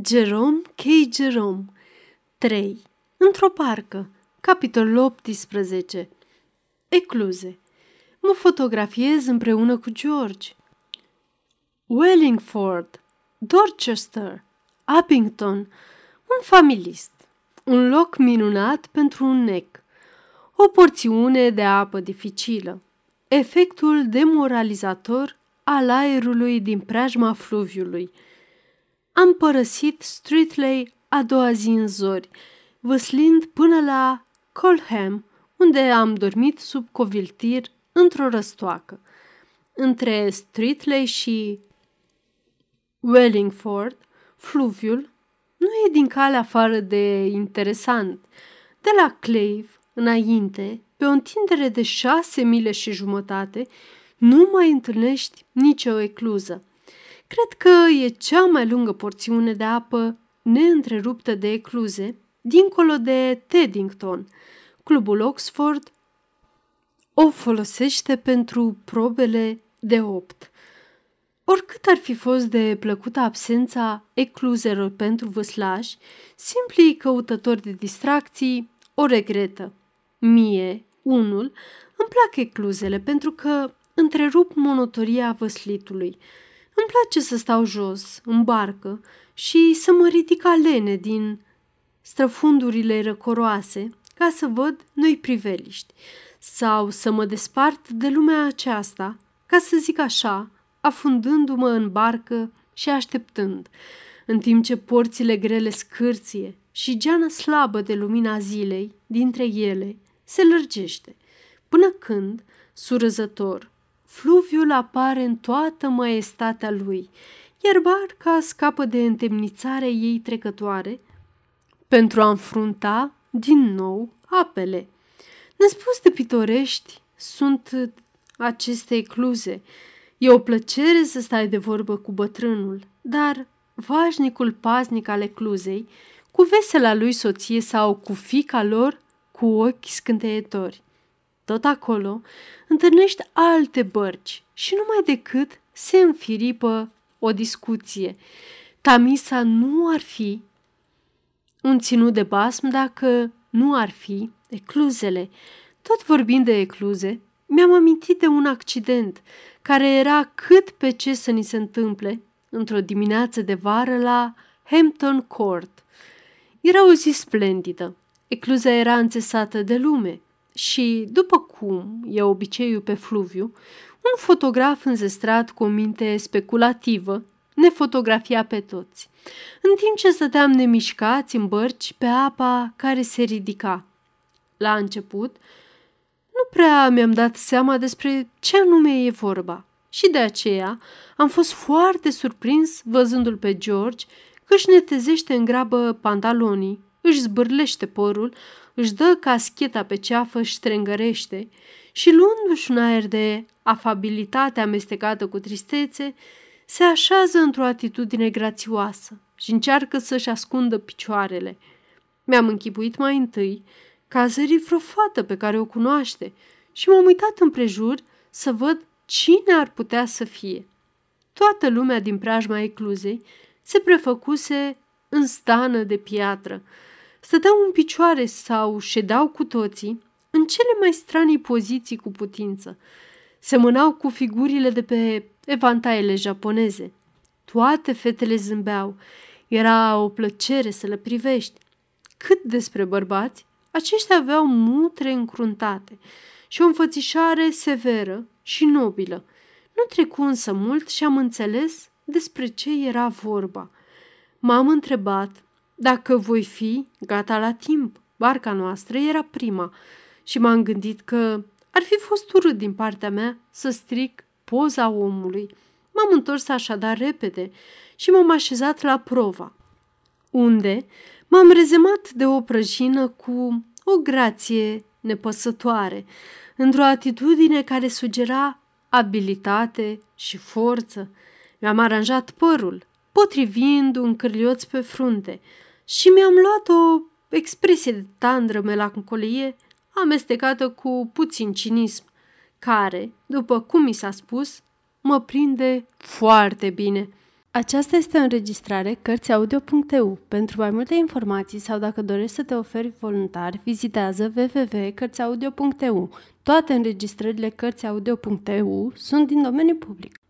Jerome K. Jerome 3. Într-o parcă Capitolul 18 Ecluze Mă fotografiez împreună cu George. Wellingford, Dorchester, Abington, un familist, un loc minunat pentru un nec, o porțiune de apă dificilă, efectul demoralizator al aerului din preajma fluviului – am părăsit Streetley a doua zi în zori, văslind până la Colham, unde am dormit sub coviltir într-o răstoacă. Între Streetley și Wellingford, fluviul nu e din cale afară de interesant. De la Clave, înainte, pe o întindere de șase mile și jumătate, nu mai întâlnești nicio ecluză. Cred că e cea mai lungă porțiune de apă neîntreruptă de ecluze, dincolo de Teddington. Clubul Oxford o folosește pentru probele de opt. Oricât ar fi fost de plăcută absența ecluzelor pentru văslași, simplii căutători de distracții o regretă. Mie, unul, îmi plac ecluzele pentru că întrerup monotoria văslitului – îmi place să stau jos, în barcă, și să mă ridic alene din străfundurile răcoroase ca să văd noi priveliști sau să mă despart de lumea aceasta, ca să zic așa, afundându-mă în barcă și așteptând, în timp ce porțile grele scârție și geana slabă de lumina zilei dintre ele se lărgește, până când, surâzător, fluviul apare în toată maestatea lui, iar barca scapă de întemnițarea ei trecătoare pentru a înfrunta din nou apele. Nespus de pitorești sunt aceste ecluze. E o plăcere să stai de vorbă cu bătrânul, dar vașnicul paznic al ecluzei, cu vesela lui soție sau cu fica lor, cu ochi scânteietori. Tot acolo întâlnești alte bărci și numai decât se înfiripă o discuție. Tamisa nu ar fi un ținut de basm dacă nu ar fi ecluzele. Tot vorbind de ecluze, mi-am amintit de un accident care era cât pe ce să ni se întâmple într-o dimineață de vară la Hampton Court. Era o zi splendidă. Ecluza era înțesată de lume și, după cum e obiceiul pe fluviu, un fotograf înzestrat cu o minte speculativă ne fotografia pe toți, în timp ce stăteam nemișcați în bărci pe apa care se ridica. La început, nu prea mi-am dat seama despre ce anume e vorba și de aceea am fost foarte surprins văzându-l pe George că își netezește în grabă pantalonii, își zbârlește părul, își dă cascheta pe ceafă și strângărește și luându-și un aer de afabilitate amestecată cu tristețe, se așează într-o atitudine grațioasă și încearcă să-și ascundă picioarele. Mi-am închipuit mai întâi că a zărit vreo fată pe care o cunoaște și m-am uitat împrejur să văd cine ar putea să fie. Toată lumea din preajma ecluzei se prefăcuse în stană de piatră, stăteau în picioare sau ședeau cu toții în cele mai stranii poziții cu putință. Semănau cu figurile de pe evantaiele japoneze. Toate fetele zâmbeau. Era o plăcere să le privești. Cât despre bărbați, aceștia aveau mutre încruntate și o înfățișare severă și nobilă. Nu trecu însă mult și am înțeles despre ce era vorba. M-am întrebat dacă voi fi gata la timp, barca noastră era prima și m-am gândit că ar fi fost urât din partea mea să stric poza omului. M-am întors așadar repede și m-am așezat la prova, unde m-am rezemat de o prăjină cu o grație nepăsătoare, într-o atitudine care sugera abilitate și forță. Mi-am aranjat părul, potrivind un cârlioț pe frunte – și mi-am luat o expresie de tandră melancolie amestecată cu puțin cinism, care, după cum mi s-a spus, mă prinde foarte bine. Aceasta este o înregistrare Cărțiaudio.eu. Pentru mai multe informații sau dacă dorești să te oferi voluntar, vizitează www.cărțiaudio.eu. Toate înregistrările Cărțiaudio.eu sunt din domeniu public.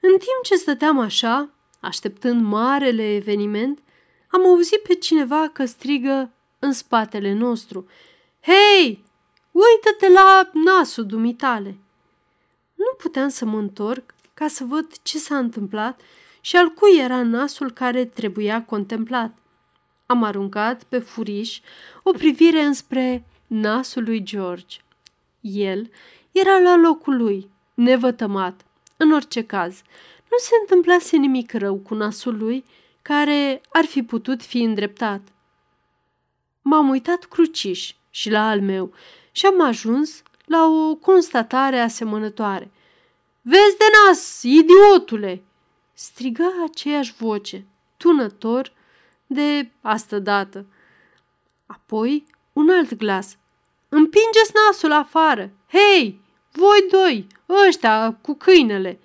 În timp ce stăteam așa, așteptând marele eveniment, am auzit pe cineva că strigă în spatele nostru. Hei, uită-te la nasul dumitale! Nu puteam să mă întorc ca să văd ce s-a întâmplat și al cui era nasul care trebuia contemplat. Am aruncat pe furiș o privire înspre nasul lui George. El era la locul lui, nevătămat. În orice caz, nu se întâmplase nimic rău cu nasul lui, care ar fi putut fi îndreptat. M-am uitat cruciș și la al meu și am ajuns la o constatare asemănătoare. Vezi de nas, idiotule!" striga aceeași voce, tunător de astă dată. Apoi un alt glas. Împingeți nasul afară! Hei, voi doi, ăștia cu câinele!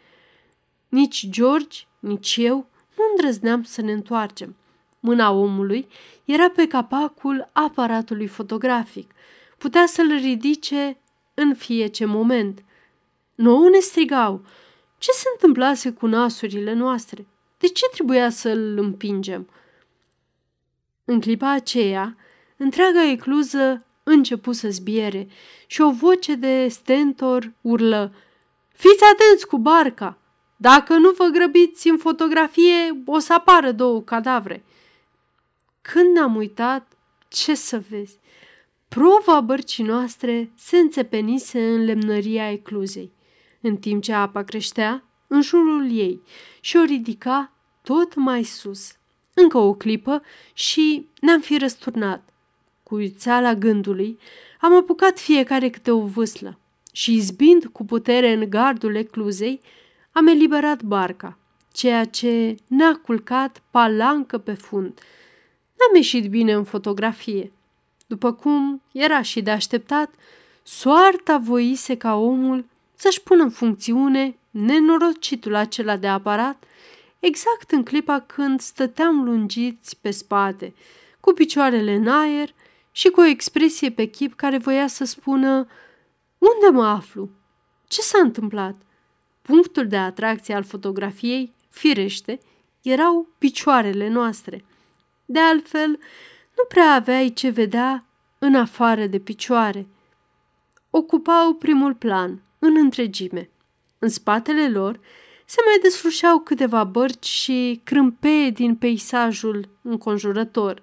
Nici George, nici eu nu îndrăzneam să ne întoarcem. Mâna omului era pe capacul aparatului fotografic. Putea să-l ridice în fiecare moment. Nouă ne strigau, ce se întâmplase cu nasurile noastre? De ce trebuia să-l împingem? În clipa aceea, întreaga ecluză începu să zbiere și o voce de stentor urlă Fiți atenți cu barca! Dacă nu vă grăbiți în fotografie, o să apară două cadavre. Când ne-am uitat, ce să vezi? Prova bărcii noastre se înțepenise în lemnăria ecluzei în timp ce apa creștea în jurul ei și o ridica tot mai sus. Încă o clipă și ne-am fi răsturnat. Cu iuțeala gândului, am apucat fiecare câte o vâslă și, izbind cu putere în gardul ecluzei, am eliberat barca, ceea ce ne-a culcat palancă pe fund. N-am ieșit bine în fotografie. După cum era și de așteptat, soarta voise ca omul să-și pună în funcțiune nenorocitul acela de aparat exact în clipa când stăteam lungiți pe spate, cu picioarele în aer și cu o expresie pe chip care voia să spună Unde mă aflu? Ce s-a întâmplat? Punctul de atracție al fotografiei, firește, erau picioarele noastre. De altfel, nu prea aveai ce vedea în afară de picioare. Ocupau primul plan, în întregime. În spatele lor se mai deslușeau câteva bărci și crâmpeie din peisajul înconjurător,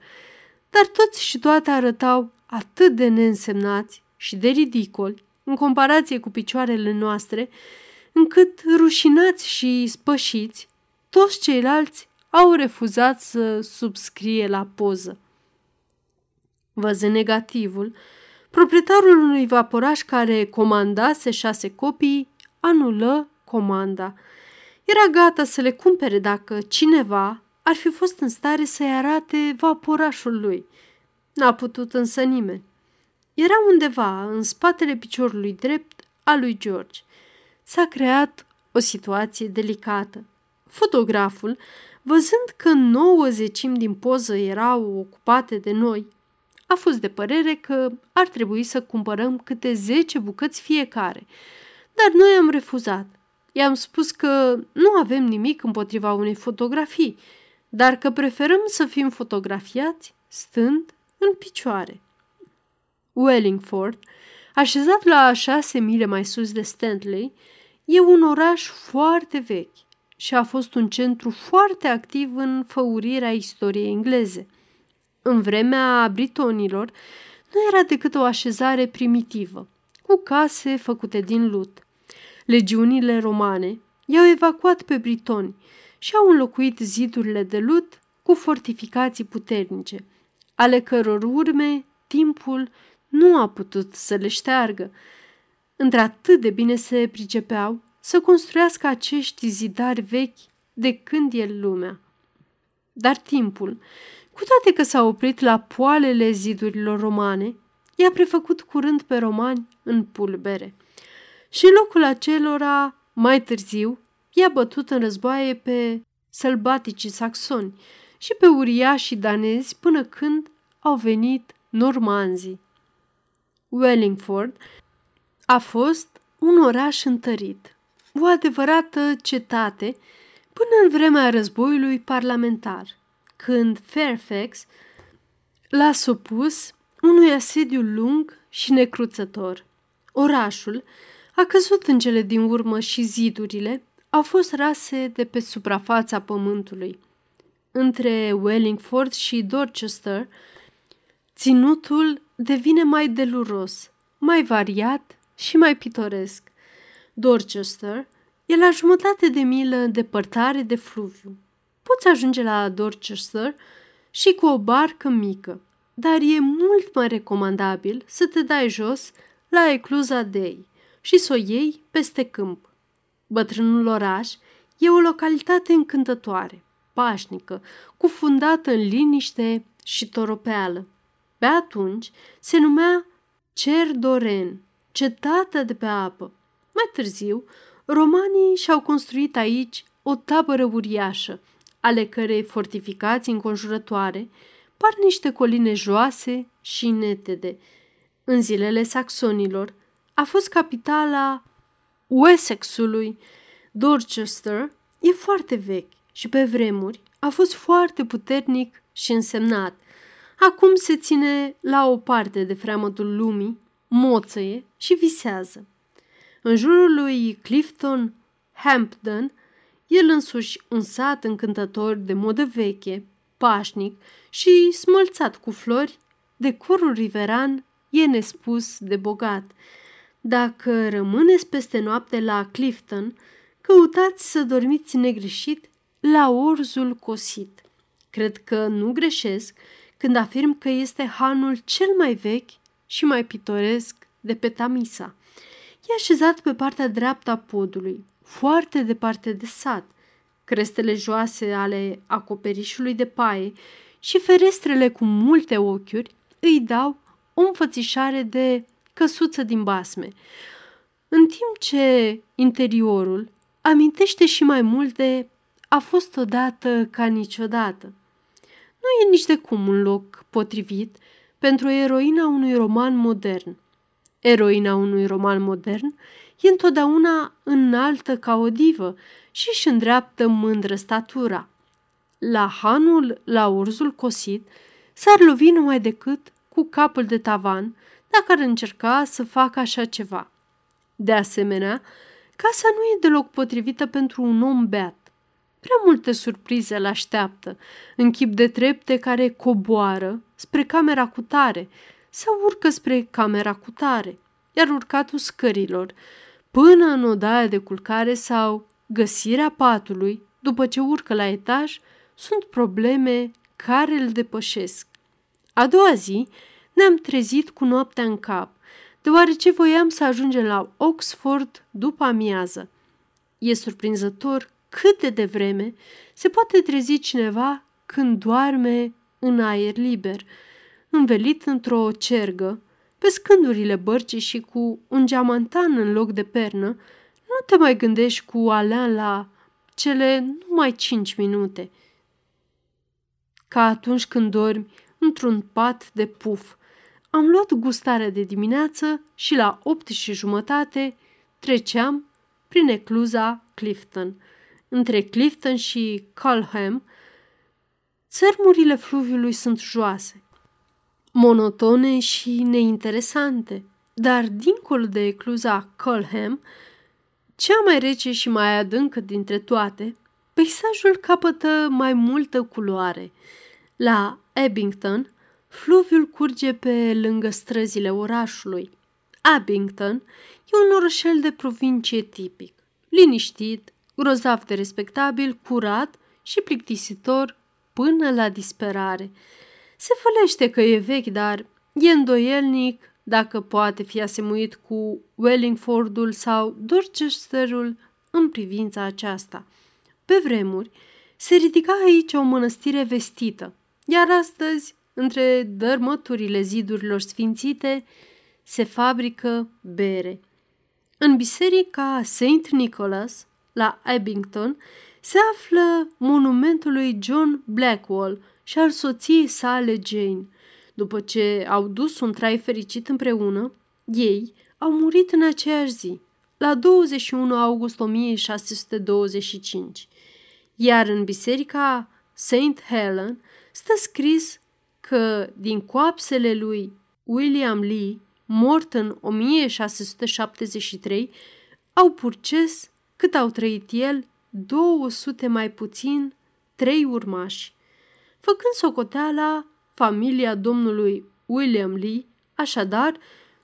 dar toți și toate arătau atât de neînsemnați și de ridicoli în comparație cu picioarele noastre, încât rușinați și spășiți, toți ceilalți au refuzat să subscrie la poză. Văzând negativul, Proprietarul unui vaporaș care comandase șase copii anulă comanda. Era gata să le cumpere dacă cineva ar fi fost în stare să-i arate vaporașul lui. N-a putut însă nimeni. Era undeva în spatele piciorului drept al lui George. S-a creat o situație delicată. Fotograful, văzând că nouă zecimi din poză erau ocupate de noi, a fost de părere că ar trebui să cumpărăm câte 10 bucăți fiecare, dar noi am refuzat. I-am spus că nu avem nimic împotriva unei fotografii, dar că preferăm să fim fotografiați stând în picioare. Wellingford, așezat la șase mile mai sus de Stanley, e un oraș foarte vechi și a fost un centru foarte activ în făurirea istoriei engleze – în vremea britonilor, nu era decât o așezare primitivă, cu case făcute din lut. Legiunile romane i-au evacuat pe britoni și au înlocuit zidurile de lut cu fortificații puternice, ale căror urme timpul nu a putut să le șteargă. Într-atât de bine se pricepeau să construiască acești zidari vechi de când e lumea. Dar timpul cu toate că s-a oprit la poalele zidurilor romane, i-a prefăcut curând pe romani în pulbere. Și în locul acelora, mai târziu, i-a bătut în războaie pe sălbaticii saxoni și pe uriașii danezi până când au venit normanzii. Wellingford a fost un oraș întărit, o adevărată cetate până în vremea războiului parlamentar, când Fairfax l-a supus unui asediu lung și necruțător. Orașul a căzut în cele din urmă și zidurile au fost rase de pe suprafața pământului. Între Wellingford și Dorchester, ținutul devine mai deluros, mai variat și mai pitoresc. Dorchester e la jumătate de milă depărtare de fluviu. Poți ajunge la Dorchester și cu o barcă mică, dar e mult mai recomandabil să te dai jos la ecluza Dei și să o iei peste câmp. Bătrânul oraș e o localitate încântătoare, pașnică, cufundată în liniște și toropeală. Pe atunci se numea Cerdoren, cetatea de pe apă. Mai târziu, romanii și-au construit aici o tabără uriașă, ale cărei fortificații înconjurătoare par niște coline joase și netede. În zilele saxonilor a fost capitala Wessexului. Dorchester e foarte vechi și pe vremuri a fost foarte puternic și însemnat. Acum se ține la o parte de freamătul lumii, moțăie și visează. În jurul lui Clifton Hampden, el însuși un sat încântător de modă veche, pașnic și smălțat cu flori, decorul riveran e nespus de bogat. Dacă rămâneți peste noapte la Clifton, căutați să dormiți negreșit la orzul cosit. Cred că nu greșesc când afirm că este hanul cel mai vechi și mai pitoresc de pe Tamisa. E așezat pe partea dreaptă a podului, foarte departe de sat. Crestele joase ale acoperișului de paie și ferestrele cu multe ochiuri îi dau o înfățișare de căsuță din basme, în timp ce interiorul amintește și mai mult de a fost odată ca niciodată. Nu e nici de cum un loc potrivit pentru eroina unui roman modern. Eroina unui roman modern e întotdeauna înaltă ca o divă și își îndreaptă mândră statura. La hanul, la urzul cosit, s-ar lovi numai decât cu capul de tavan dacă ar încerca să facă așa ceva. De asemenea, casa nu e deloc potrivită pentru un om beat. Prea multe surprize îl așteaptă, în chip de trepte care coboară spre camera cu tare sau urcă spre camera cu tare, iar urcatul scărilor, până în odaia de culcare sau găsirea patului, după ce urcă la etaj, sunt probleme care îl depășesc. A doua zi ne-am trezit cu noaptea în cap, deoarece voiam să ajungem la Oxford după amiază. E surprinzător cât de devreme se poate trezi cineva când doarme în aer liber, învelit într-o cergă, pe scândurile bărcii și cu un geamantan în loc de pernă, nu te mai gândești cu alean la cele numai cinci minute. Ca atunci când dormi într-un pat de puf. Am luat gustarea de dimineață și la opt și jumătate treceam prin ecluza Clifton. Între Clifton și Culham, țărmurile fluviului sunt joase, monotone și neinteresante, dar dincolo de ecluza Culham, cea mai rece și mai adâncă dintre toate, peisajul capătă mai multă culoare. La Abington, fluviul curge pe lângă străzile orașului. Abington e un orășel de provincie tipic, liniștit, grozav de respectabil, curat și plictisitor până la disperare. Se fălește că e vechi, dar e îndoielnic dacă poate fi asemuit cu Wellingfordul sau Dorchesterul în privința aceasta. Pe vremuri, se ridica aici o mănăstire vestită, iar astăzi, între dărmăturile zidurilor sfințite, se fabrică bere. În biserica St. Nicholas, la Abington, se află monumentul lui John Blackwell și al soției sale Jane. După ce au dus un trai fericit împreună, ei au murit în aceeași zi, la 21 august 1625. Iar în biserica St. Helen stă scris că din coapsele lui William Lee, mort în 1673, au purces cât au trăit el 200 mai puțin trei urmași. Făcând socoteala, familia domnului William Lee, așadar,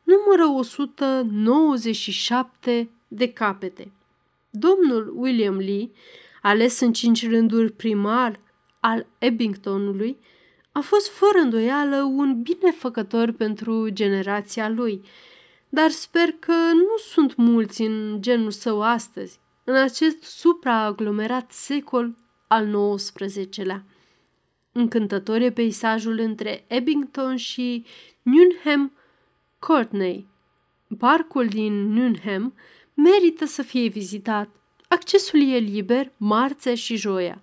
numără 197 de capete. Domnul William Lee, ales în cinci rânduri primar al Ebbingtonului, a fost fără îndoială un binefăcător pentru generația lui, dar sper că nu sunt mulți în genul său astăzi, în acest supraaglomerat secol al XIX-lea. Încântător e peisajul între Ebbington și Nuneham Courtney. Parcul din Nuneham merită să fie vizitat. Accesul e liber, marțea și joia.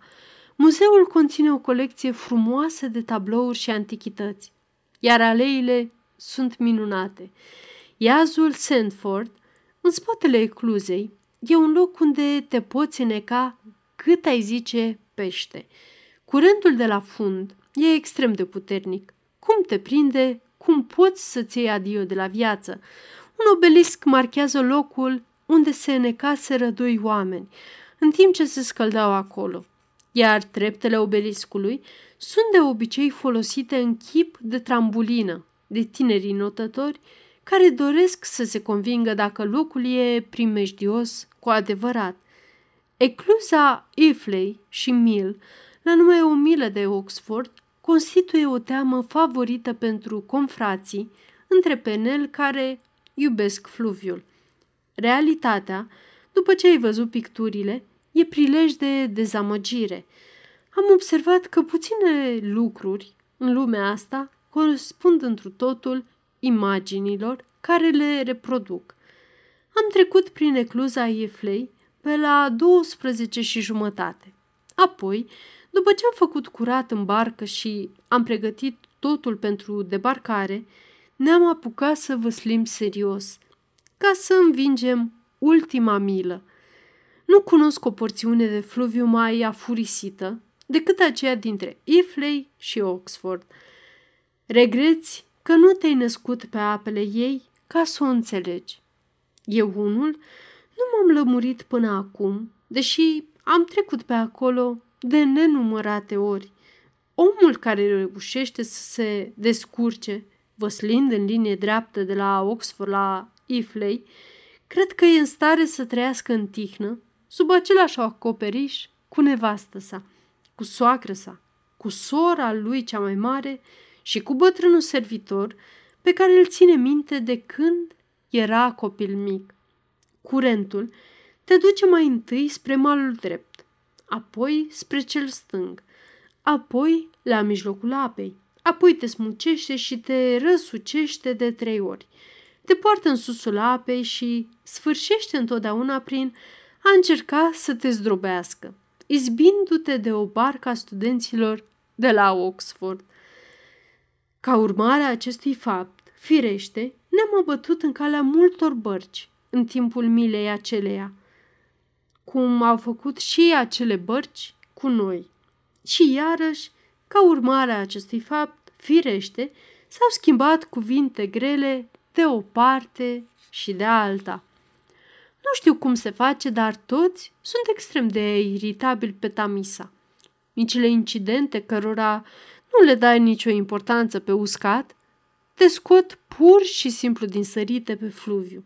Muzeul conține o colecție frumoasă de tablouri și antichități, iar aleile sunt minunate. Iazul Sandford, în spatele ecluzei, e un loc unde te poți îneca cât ai zice pește. Curentul de la fund e extrem de puternic. Cum te prinde, cum poți să-ți iei adio de la viață. Un obelisc marchează locul unde se înecaseră doi oameni, în timp ce se scăldau acolo, iar treptele obeliscului sunt de obicei folosite în chip de trambulină de tinerii notători care doresc să se convingă dacă locul e primejdios cu adevărat. Ecluza Ifley și Mill, la numai o milă de Oxford, constituie o teamă favorită pentru confrații între penel care iubesc fluviul. Realitatea, după ce ai văzut picturile, e prilej de dezamăgire. Am observat că puține lucruri în lumea asta corespund întru totul imaginilor care le reproduc. Am trecut prin ecluza Ieflei pe la 12 și jumătate. Apoi, după ce am făcut curat în barcă și am pregătit totul pentru debarcare, ne-am apucat să văslim serios, ca să învingem ultima milă. Nu cunosc o porțiune de fluviu mai afurisită decât aceea dintre Ifley și Oxford. Regreți că nu te-ai născut pe apele ei ca să o înțelegi. Eu unul nu m-am lămurit până acum, deși am trecut pe acolo de nenumărate ori. Omul care reușește să se descurce, văslind în linie dreaptă de la Oxford la Ifley, cred că e în stare să trăiască în tihnă, sub același acoperiș, cu nevastă sa, cu soacră sa, cu sora lui cea mai mare și cu bătrânul servitor pe care îl ține minte de când era copil mic. Curentul te duce mai întâi spre malul drept, apoi spre cel stâng, apoi la mijlocul apei, apoi te smucește și te răsucește de trei ori. Te poartă în susul apei și sfârșește întotdeauna prin a încerca să te zdrobească, izbindu-te de o barcă a studenților de la Oxford. Ca urmare a acestui fapt, firește, ne-am abătut în calea multor bărci în timpul milei aceleia, cum au făcut și acele bărci cu noi. Și iarăși, ca urmare a acestui fapt, firește, s-au schimbat cuvinte grele de o parte și de alta. Nu știu cum se face, dar toți sunt extrem de iritabili pe Tamisa. Micile incidente cărora nu le dai nicio importanță pe uscat, te scot pur și simplu din sărite pe fluviu.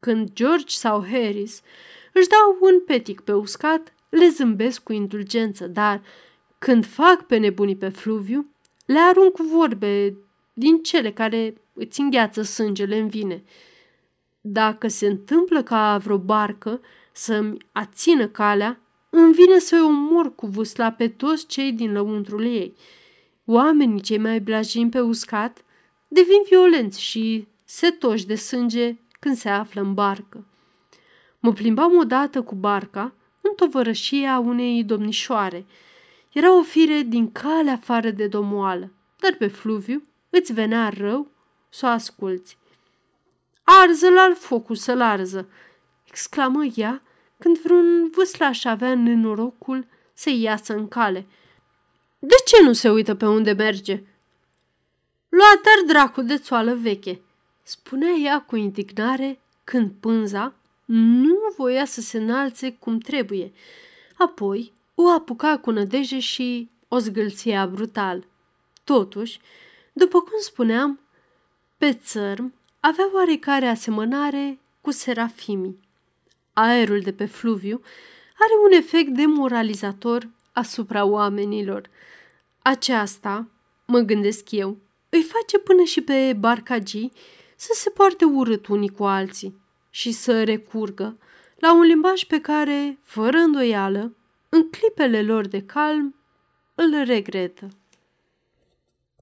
Când George sau Harris își dau un petic pe uscat, le zâmbesc cu indulgență, dar când fac pe nebunii pe fluviu, le arunc cu vorbe din cele care îți îngheață sângele în vine. Dacă se întâmplă ca vreo barcă să-mi ațină calea, îmi vine să-i omor cu vâsla pe toți cei din lăuntrul ei. Oamenii cei mai blajini pe uscat devin violenți și setoși de sânge când se află în barcă. Mă plimbam odată cu barca în tovărășia unei domnișoare. Era o fire din calea afară de domoală, dar pe Fluviu îți venea rău să o asculți. Arză-l al focul să-l arză, exclamă ea când vreun vâslaș avea nenorocul să iasă în cale. De ce nu se uită pe unde merge? Luat dracu de țoală veche, spunea ea cu indignare când pânza nu voia să se înalțe cum trebuie. Apoi o apuca cu nădejde și o zgâlția brutal. Totuși, după cum spuneam, pe țărm avea oarecare asemănare cu serafimii. Aerul de pe fluviu are un efect demoralizator asupra oamenilor. Aceasta, mă gândesc eu, îi face până și pe barcagii să se poarte urât unii cu alții și să recurgă la un limbaj pe care, fără îndoială, în clipele lor de calm, îl regretă.